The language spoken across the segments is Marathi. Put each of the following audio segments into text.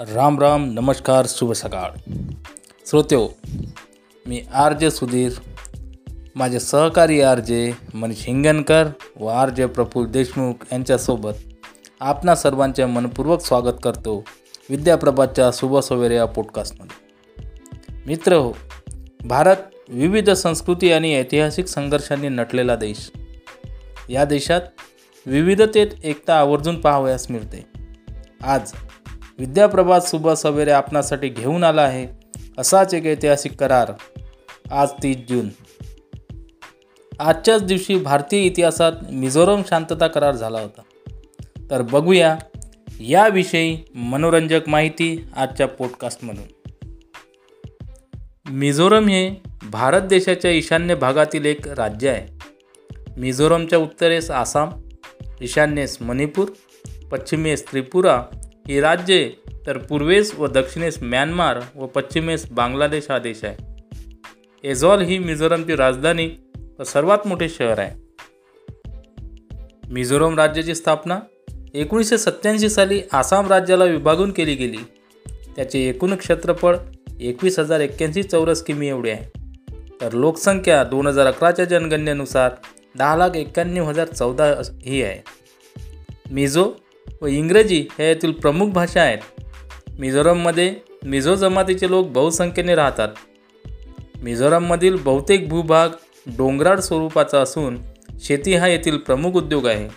राम राम नमस्कार शुभ सकाळ. श्रोत्यो मी आर जे सुधीर माझे सहकारी आर जे मनीष हिंगणकर व आर जे प्रफुल्ल देशमुख यांच्यासोबत आपणा सर्वांचे मनपूर्वक स्वागत करतो विद्याप्रभातच्या शुभ सवेरे या पॉडकास्टमध्ये मित्र हो भारत विविध संस्कृती आणि ऐतिहासिक संघर्षांनी नटलेला देश. या देशात विविधतेत एकता आवर्जून पाहावयास मिळते. आज विद्याप्रभात सुबह सवेरे आपणासाठी घेऊन आला आहे. असाच एक ऐतिहासिक करार. आज तीस जून. आजच्याच दिवशी भारतीय इतिहासात मिझोरम शांतता करार झाला होता. तर बघूया याविषयी मनोरंजक माहिती आजच्या पॉडकास्टमधून मिझोरम हे भारत देशाच्या ईशान्य भागातील एक राज्य आहे. मिझोरमच्या उत्तरेस आसाम ईशान्येस मणिपूर पश्चिमेस त्रिपुरा ही राज्ये तर पूर्वेस व दक्षिणेस म्यानमार व पश्चिमेस बांगलादेश हा देश आहे. एझॉल ही मिझोरमची राजधानी व सर्वात मोठे शहर आहे. मिझोरम राज्याची स्थापना एकोणीसशे सत्त्याऐंशी साली आसाम राज्याला विभागून केली गेली. त्याचे एकूण क्षेत्रफळ एकवीस हजार एक्क्याऐंशी चौरस किमी एवढे आहे. तर लोकसंख्या दोन हजार अकराच्या जनगणनेनुसार दहा लाख एक्क्याण्णव हजार चौदा ही आहे. मिझो व इंग्रजी ह्या येथील प्रमुख भाषा आहेत. मिझोरममध्ये मिझो जमातीचे लोक बहुसंख्येने राहतात. मिझोरममधील बहुतेक भूभाग डोंगराळ स्वरूपाचा असून शेती हा येथील प्रमुख उद्योग आहे.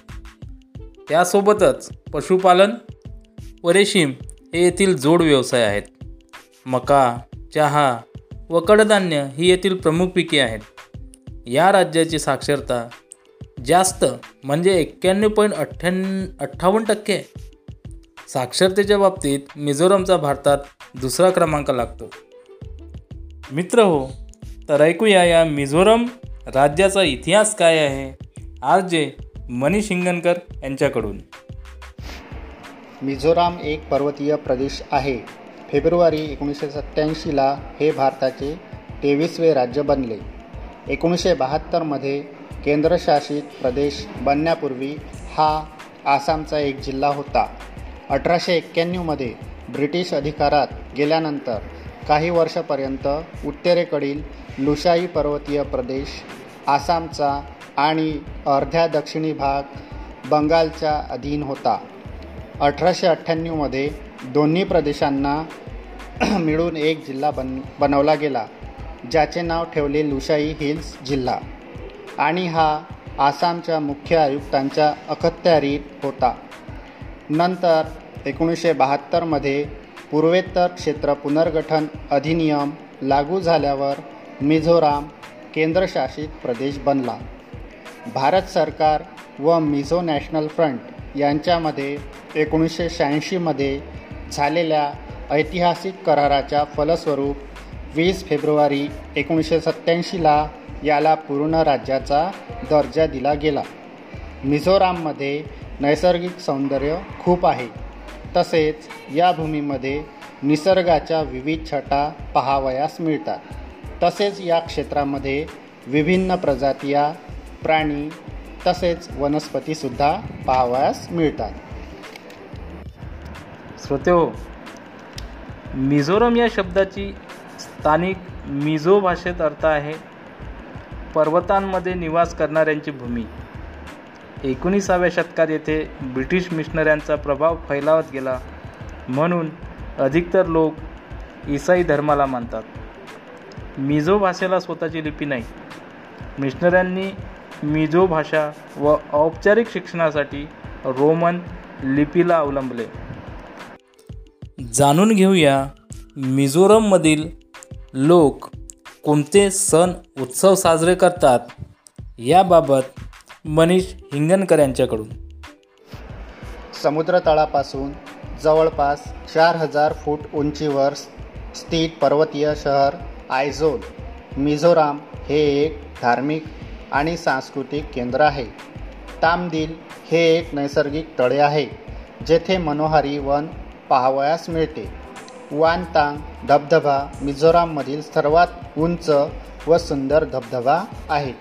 त्यासोबतच पशुपालन व रेशीम हे येथील जोड व्यवसाय आहेत. मका चहा व कडधान्य ही येथील प्रमुख पिके आहेत. या राज्याची साक्षरता जास्त म्हणजे एक्क्याण्णव पॉईंट अठ्ठ्याण्णव अठ्ठावन्न टक्के. साक्षरतेच्या बाबतीत मिझोरमचा भारतात दुसरा क्रमांक लागतो. मित्र हो तर ऐकूया या मिझोरम राज्याचा इतिहास काय आहे? आज जे मनीष हिंगणकर यांच्याकडून. मिझोराम एक पर्वतीय प्रदेश आहे. फेब्रुवारी एकोणीसशे सत्त्याऐंशीला हे भारताचे तेवीसवे राज्य बनले. एकोणीसशे बहात्तरमध्ये केंद्रशासित प्रदेश बनण्यापूर्वी हा आसामचा एक जिल्हा होता. अठराशे एक्क्याण्णवमध्ये ब्रिटिश अधिकारात गेल्यानंतर काही वर्षापर्यंत उत्तरेकडील लुशाई पर्वतीय प्रदेश आसामचा आणि अर्ध्या दक्षिणी भाग बंगालच्या अधीन होता. अठराशे अठ्ठ्याण्णवमध्ये दोन्ही प्रदेशांना मिळून एक जिल्हा बन बनवला गेला ज्याचे नाव ठेवले लुशाई हिल्स जिल्हा. आणि हा आसामच्या मुख्य आयुक्तांच्या अखत्यारीत होता. नंतर एकोणीसशे बहात्तरमध्ये पूर्वेत्तर क्षेत्र पुनर्गठन अधिनियम लागू झाल्यावर मिझोराम केंद्रशासित प्रदेश बनला. भारत सरकार व मिझो नॅशनल फ्रंट यांच्यामध्ये एकोणीसशे शहाऐंशीमध्ये झालेल्या ऐतिहासिक कराराच्या फलस्वरूप वीस फेब्रुवारी एकोणीसशे सत्त्याऐंशीला याला पूर्ण राज्याचा दर्जा दिला गेला. मिझोराममध्ये नैसर्गिक सौंदर्य खूप आहे. तसेच या भूमीमध्ये निसर्गाच्या विविध छटा पाहावयास मिळतात. तसेच या क्षेत्रामध्ये विभिन्न प्रजातीया प्राणी तसेच वनस्पतीसुद्धा पाहावयास मिळतात. श्रोते मिझोरम या शब्दाची स्थानिक मिझो भाषेत अर्थ आहे पर्वतांमध्ये निवास करणाऱ्यांची भूमी. एकोणीसाव्या शतकात येथे ब्रिटिश मिशनऱ्यांचा प्रभाव फैलावत गेला म्हणून अधिकतर लोक ईसाई धर्माला मानतात. मिझो भाषेला स्वतःची लिपी नाही. मिशनऱ्यांनी मिझो भाषा व औपचारिक शिक्षणासाठी रोमन लिपीला अवलंबले. जाणून घेऊया मिझोरममधील लोक कोणते सण उत्सव साजरे करतात याबाबत मनीष हिंगणकर यांच्याकडून. समुद्रतळापासून जवळपास चार हजार फूट उंचीवर स्थित पर्वतीय शहर आयझोल मिझोराम हे एक धार्मिक आणि सांस्कृतिक केंद्र आहे. तामदिल हे एक नैसर्गिक तळे आहे जेथे मनोहारी वन पाहावयास मिळते. वानतांग धबधबा मिझोराममधील सर्वात उंच व सुंदर धबधबा आहे.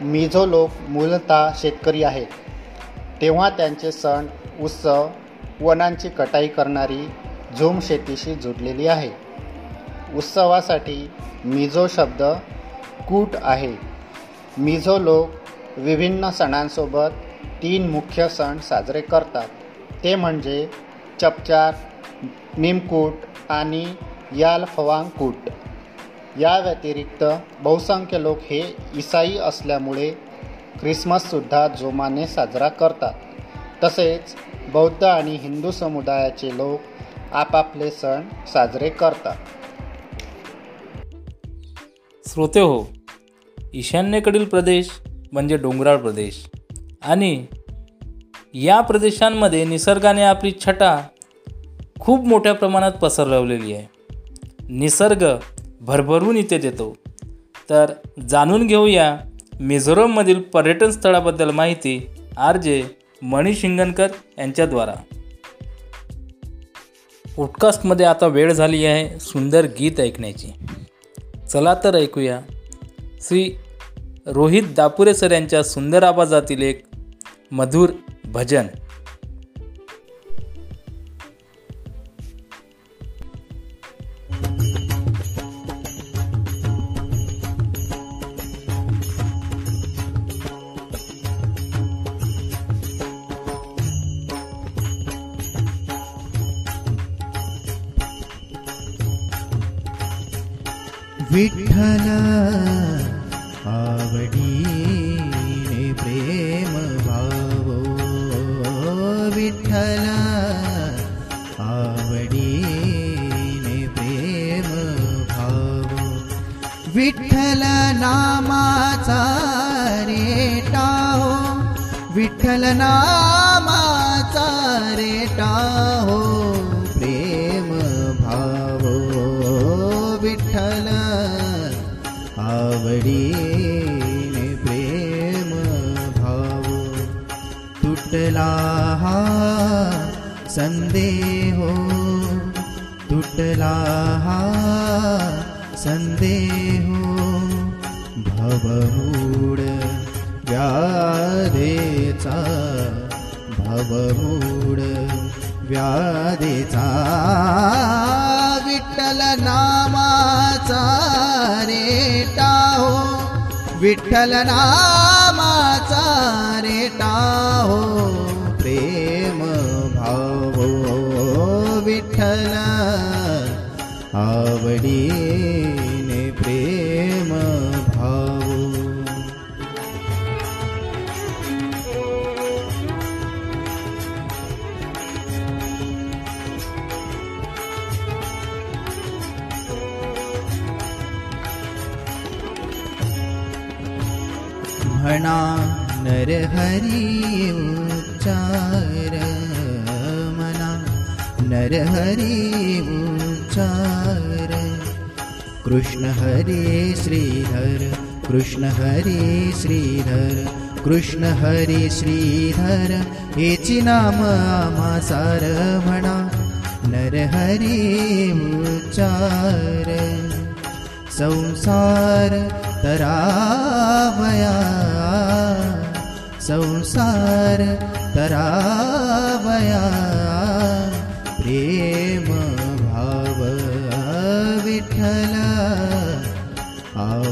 मिझो लोक मूलतः शेतकरी आहेत. तेव्हा त्यांचे सण उत्सव वनांची कटाई करणारी झूम शेतीशी जुडलेली आहे. उत्सवासाठी मिझो शब्द कूट आहे. मिझो लोक विभिन्न सणांसोबत तीन मुख्य सण साजरे करतात. ते म्हणजे चपचार निमकूट आणि याल फवांगकूट. या व्यतिरिक्त बहुसंख्य लोक हे ईसाई असल्यामुळे ख्रिसमससुद्धा जोमाने साजरा करतात. तसेच बौद्ध आणि हिंदू समुदायाचे लोक आपापले सण साजरे करतात. श्रोते हो ईशान्येकडील प्रदेश म्हणजे डोंगराळ प्रदेश आणि या प्रदेशांमध्ये निसर्गाने आपली छटा खूप मोठ्या प्रमाणात पसरवलेली आहे. निसर्ग भरभरून इथे देतो. तर जाणून घेऊया मिझोरममधील पर्यटन स्थळाबद्दल माहिती आर जे मणिशिंगणकर यांच्याद्वारा. पॉडकास्टमध्ये आता वेळ झाली आहे सुंदर गीत ऐकण्याची. चला तर ऐकूया. श्री रोहित दापुरे सर यांच्या सुंदर आवाजातील एक मधुर भजन. विठ्ठला आवडी प्रेम आवडीने प्रेम नामाचा रेटा हो प्रेम भावो। विठ्ठल आवडीने प्रेम भावो। तुटला हा संदेहो तुटला हा संदेहो भवमूड व्याधेचा भवमूड व्याधेचा विठ्ठल नामाचा रेटा हो विठ्ठल नामाचा रेटा हो आवडीने प्रेम भावो। म्हणा नरहरी उच्चार मना। नरहरी उच्चार कृष्ण हरे श्रीधर कृष्ण हरे श्रीधर कृष्ण हरे श्रीधर हेची नाम आम्हा सार म्हणा नरहरी उच्चार। संसार तरावया संसार तरावया प्रेम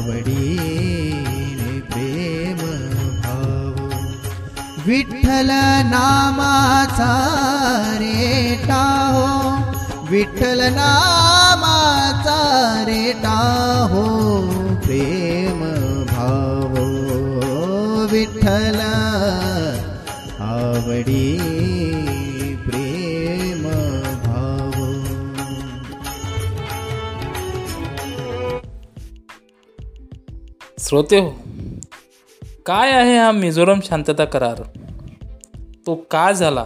आवडीने प्रेम भाव। विठ्ठल नामाचा रेटा हो विठ्ठल नामाचा रेटा हो प्रेम भाव। विठ्ठल आवडी श्रोते हो। काय आहे हा मिझोरम शांतता करार? तो का झाला?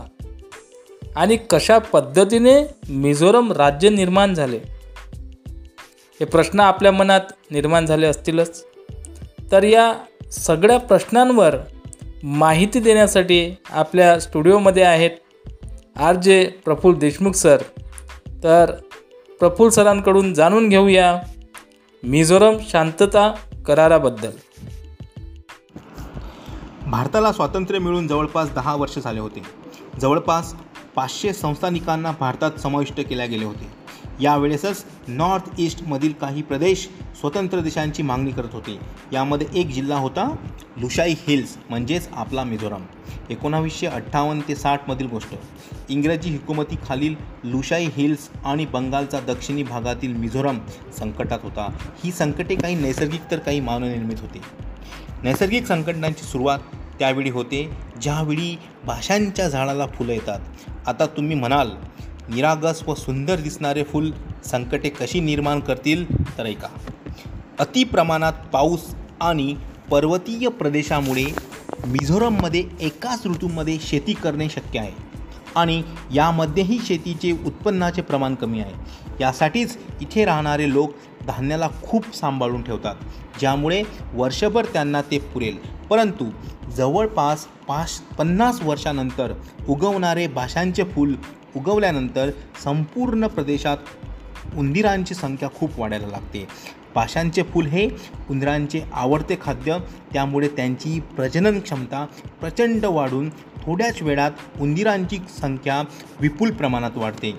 आणि कशा पद्धतीने मिझोरम राज्य निर्माण झाले? हे प्रश्न आपल्या मनात निर्माण झाले असतीलच. तर या सगळ्या प्रश्नांवर माहिती देण्यासाठी आपल्या स्टुडिओमध्ये आहेत R J Praful Deshmukh sir. तर प्रफुल्ल सरांकडून जाणून घेऊया मिझोरम शांतता कराराबद्दल. भारताला स्वातंत्र्य मिळून जवळपास दहा वर्ष झाले होते. जवळपास पाचशे संस्थानिकांना भारतात समाविष्ट केल्या गेले होते यावेळेसच नॉर्थ ईस्टमधील काही प्रदेश स्वतंत्र देशांची मागणी करत होते. यामध्ये एक जिल्हा होता लुशाई हिल्स म्हणजेच आपला मिझोराम. एकोणावीसशे अठ्ठावन्न ते साठमधील गोष्ट. इंग्रजी हुकुमतीखालील लुशाई हिल्स आणि बंगालचा दक्षिणी भागातील मिझोराम संकटात होता. ही संकटे काही नैसर्गिक तर काही मानवनिर्मित होती. नैसर्गिक संकटांची सुरुवात त्यावेळी होते ज्यावेळी भाषांच्या झाडाला फुलं येतात. आता तुम्ही म्हणाल निरागस व सुंदर दिसणारे फूल संकटे कशी निर्माण करतील? तर ऐका. अति प्रमाणात पाऊस आणि पर्वतीय प्रदेशामुळे मिझोरममध्ये एकाच ऋतूमध्ये शेती करणे शक्य आहे आणि यामध्येही शेतीचे उत्पन्नाचे प्रमाण कमी आहे. यासाठीच इथे राहणारे लोक धान्याला खूप सांभाळून ठेवतात ज्यामुळे वर्षभर त्यांना ते पुरेल. परंतु जवळपास पाच पन्नास वर्षानंतर उगवणारे भाषांचे फूल उगवल्यानंतर संपूर्ण प्रदेशात उंदिरांची संख्या खूप वाढायला लागते. पाशांचे फूल हे उंदरांचे आवडते खाद्य. त्यामुळे त्यांची प्रजनन क्षमता प्रचंड वाढून थोड्याच वेळात उंदिरांची संख्या विपुल प्रमाणात वाढते.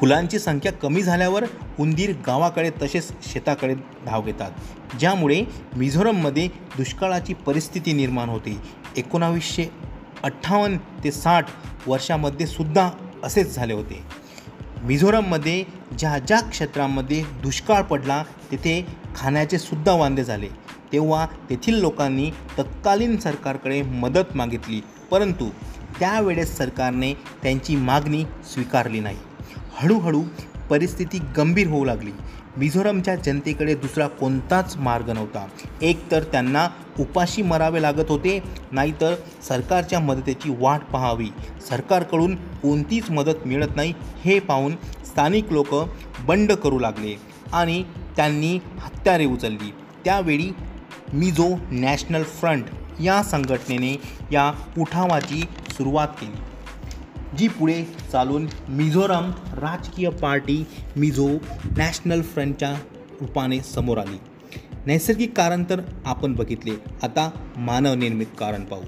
फुलांची संख्या कमी झाल्यावर उंदीर गावाकडे तसेच शेताकडे धाव घेतात. ज्यामुळे मिझोरममध्ये दुष्काळाची परिस्थिती निर्माण होते. एकोणावीसशे अठ्ठावन्न ते साठ वर्षामध्ये सुद्धा असेच झाले होते. मिझोरममध्ये ज्या ज्या क्षेत्रामध्ये दुष्काळ पडला तेथे खाण्याचे सुद्धा वांदे झाले. तेव्हा तेथील लोकांनी तत्कालीन सरकारकडे मदत मागितली परंतु त्यावेळेस सरकारने त्यांची मागणी स्वीकारली नाही. हळूहळू परिस्थिती गंभीर होऊ लागली. मिझोरमच्या जनतेकडे दुसरा कोणताच मार्ग नव्हता. एक तर त्यांना उपाशी मरावे लागत होते नाहीतर सरकारच्या मदतीची वाट पाहावी. सरकारकडून कोणतीच मदत मिळत नाही हे पाहून स्थानिक लोक बंड करू लागले आणि त्यांनी हत्यारे उचलली. त्यावेळी मिझो नॅशनल फ्रंट या संघटनेने या उठावाची सुरुवात केली. जी पुढे चालून मिझोराम राजकीय पार्टी मिझो नॅशनल फ्रंटच्या रूपाने समोर आली. नैसर्गिक कारण तर आपण बघितले. आता मानवनिर्मित कारण पाहू.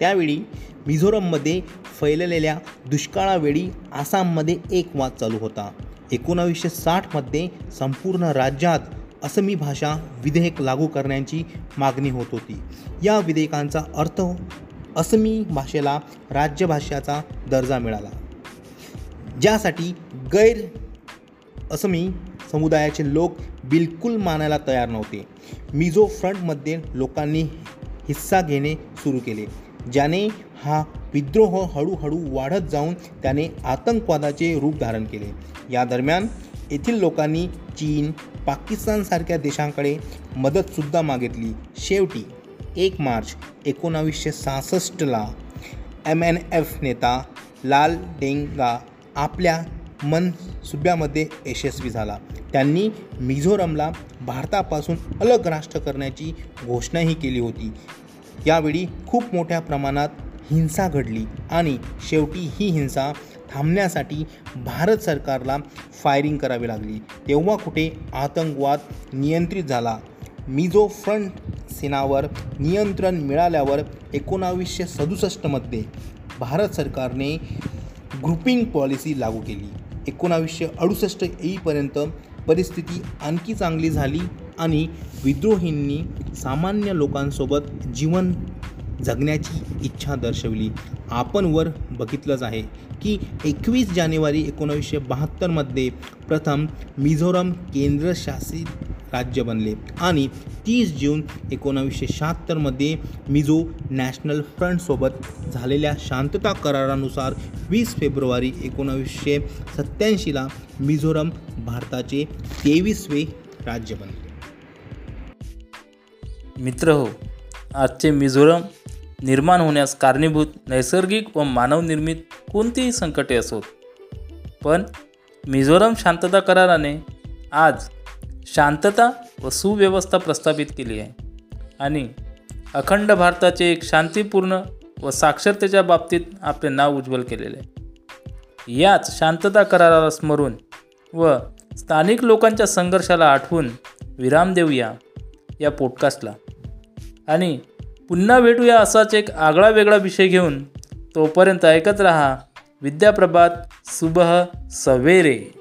त्यावेळी मिझोरममध्ये फैललेल्या दुष्काळावेळी आसाममध्ये एक वाद चालू होता. एकोणावीसशे साठमध्ये संपूर्ण राज्यात असमी भाषा विधेयक लागू करण्याची मागणी होत होती. या विधेयकांचा अर्थ असमी भाषेला राज्यभाषेचा दर्जा मिळाला. ज्यासाठी गैर असमी समुदायाचे लोक बिलकुल मानायला तयार नव्हते. मिझो फ्रंटमध्ये लोकांनी हिस्सा घेणे सुरू केले ज्याने हा विद्रोह हळूहळू वाढत जाऊन त्याने आतंकवादाचे रूप धारण केले. या दरम्यान येथील लोकांनी चीन पाकिस्तानसारख्या देशांकडे मदतसुद्धा मागितली. शेवटी एक मार्च एकोणावीसशे सहासष्टला एम एन एफ नेता लाल डेंगा आपल्या मनसुब्यामध्ये यशस्वी झाला. त्यांनी मिझोरमला भारतापासून अलग राष्ट्र करण्याची घोषणाही केली होती. यावेळी खूप मोठ्या प्रमाणात हिंसा घडली आणि शेवटी ही हिंसा थांबण्यासाठी भारत सरकारला फायरिंग करावी लागली. तेव्हा कुठे आतंकवाद नियंत्रित झाला. मिझो फ्रंट सेनावर नियंत्रण मिळाल्यावर एकोणावीसशे सदुसष्टमध्ये भारत सरकारने ग्रुपिंग पॉलिसी लागू केली. एकोणावीसशे अडुसष्ट येईपर्यंत परिस्थिती आणखी चांगली झाली आणि विद्रोहींनी सामान्य लोकांसोबत जीवन जगण्याची इच्छा दर्शवली. आपण वर बघितलंच आहे की एकवीस जानेवारी एकोणावीसशे बहात्तरमध्ये प्रथम मिझोरम केंद्रशासित राज्य बनले आणि तीस जून एकोणावीसशे शहात्तरमध्ये मिझो नॅशनल फ्रंटसोबत झालेल्या शांतता करारानुसार वीस फेब्रुवारी एकोणावीसशे सत्त्याऐंशीला मिझोरम भारताचे तेवीसवे राज्य बनले. मित्र हो आजचे मिझोरम निर्माण होण्यास कारणीभूत नैसर्गिक व मानवनिर्मित कोणतीही संकटे असोत. पण मिझोरम शांतता कराराने आज शांतता व सुव्यवस्था प्रस्थापित केली आहे. आणि अखंड भारताचे एक शांतीपूर्ण व साक्षरतेच्या बाबतीत आपले नाव उज्ज्वल केलेले आहे. याच शांतता कराराला स्मरून व स्थानिक लोकांच्या संघर्षाला आठवून विराम देऊया या पॉडकास्टला आणि पुन्हा भेटूया असाच एक आगळा वेगळा विषय घेऊन. तोपर्यंत ऐकत रहा विद्याप्रभात सुबह सवेरे.